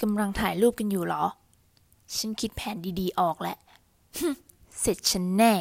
กำลังถ่ายรูปกันอยู่หรอ ฉันคิดแผนดีๆออกแล้วเสร็จฉันแน่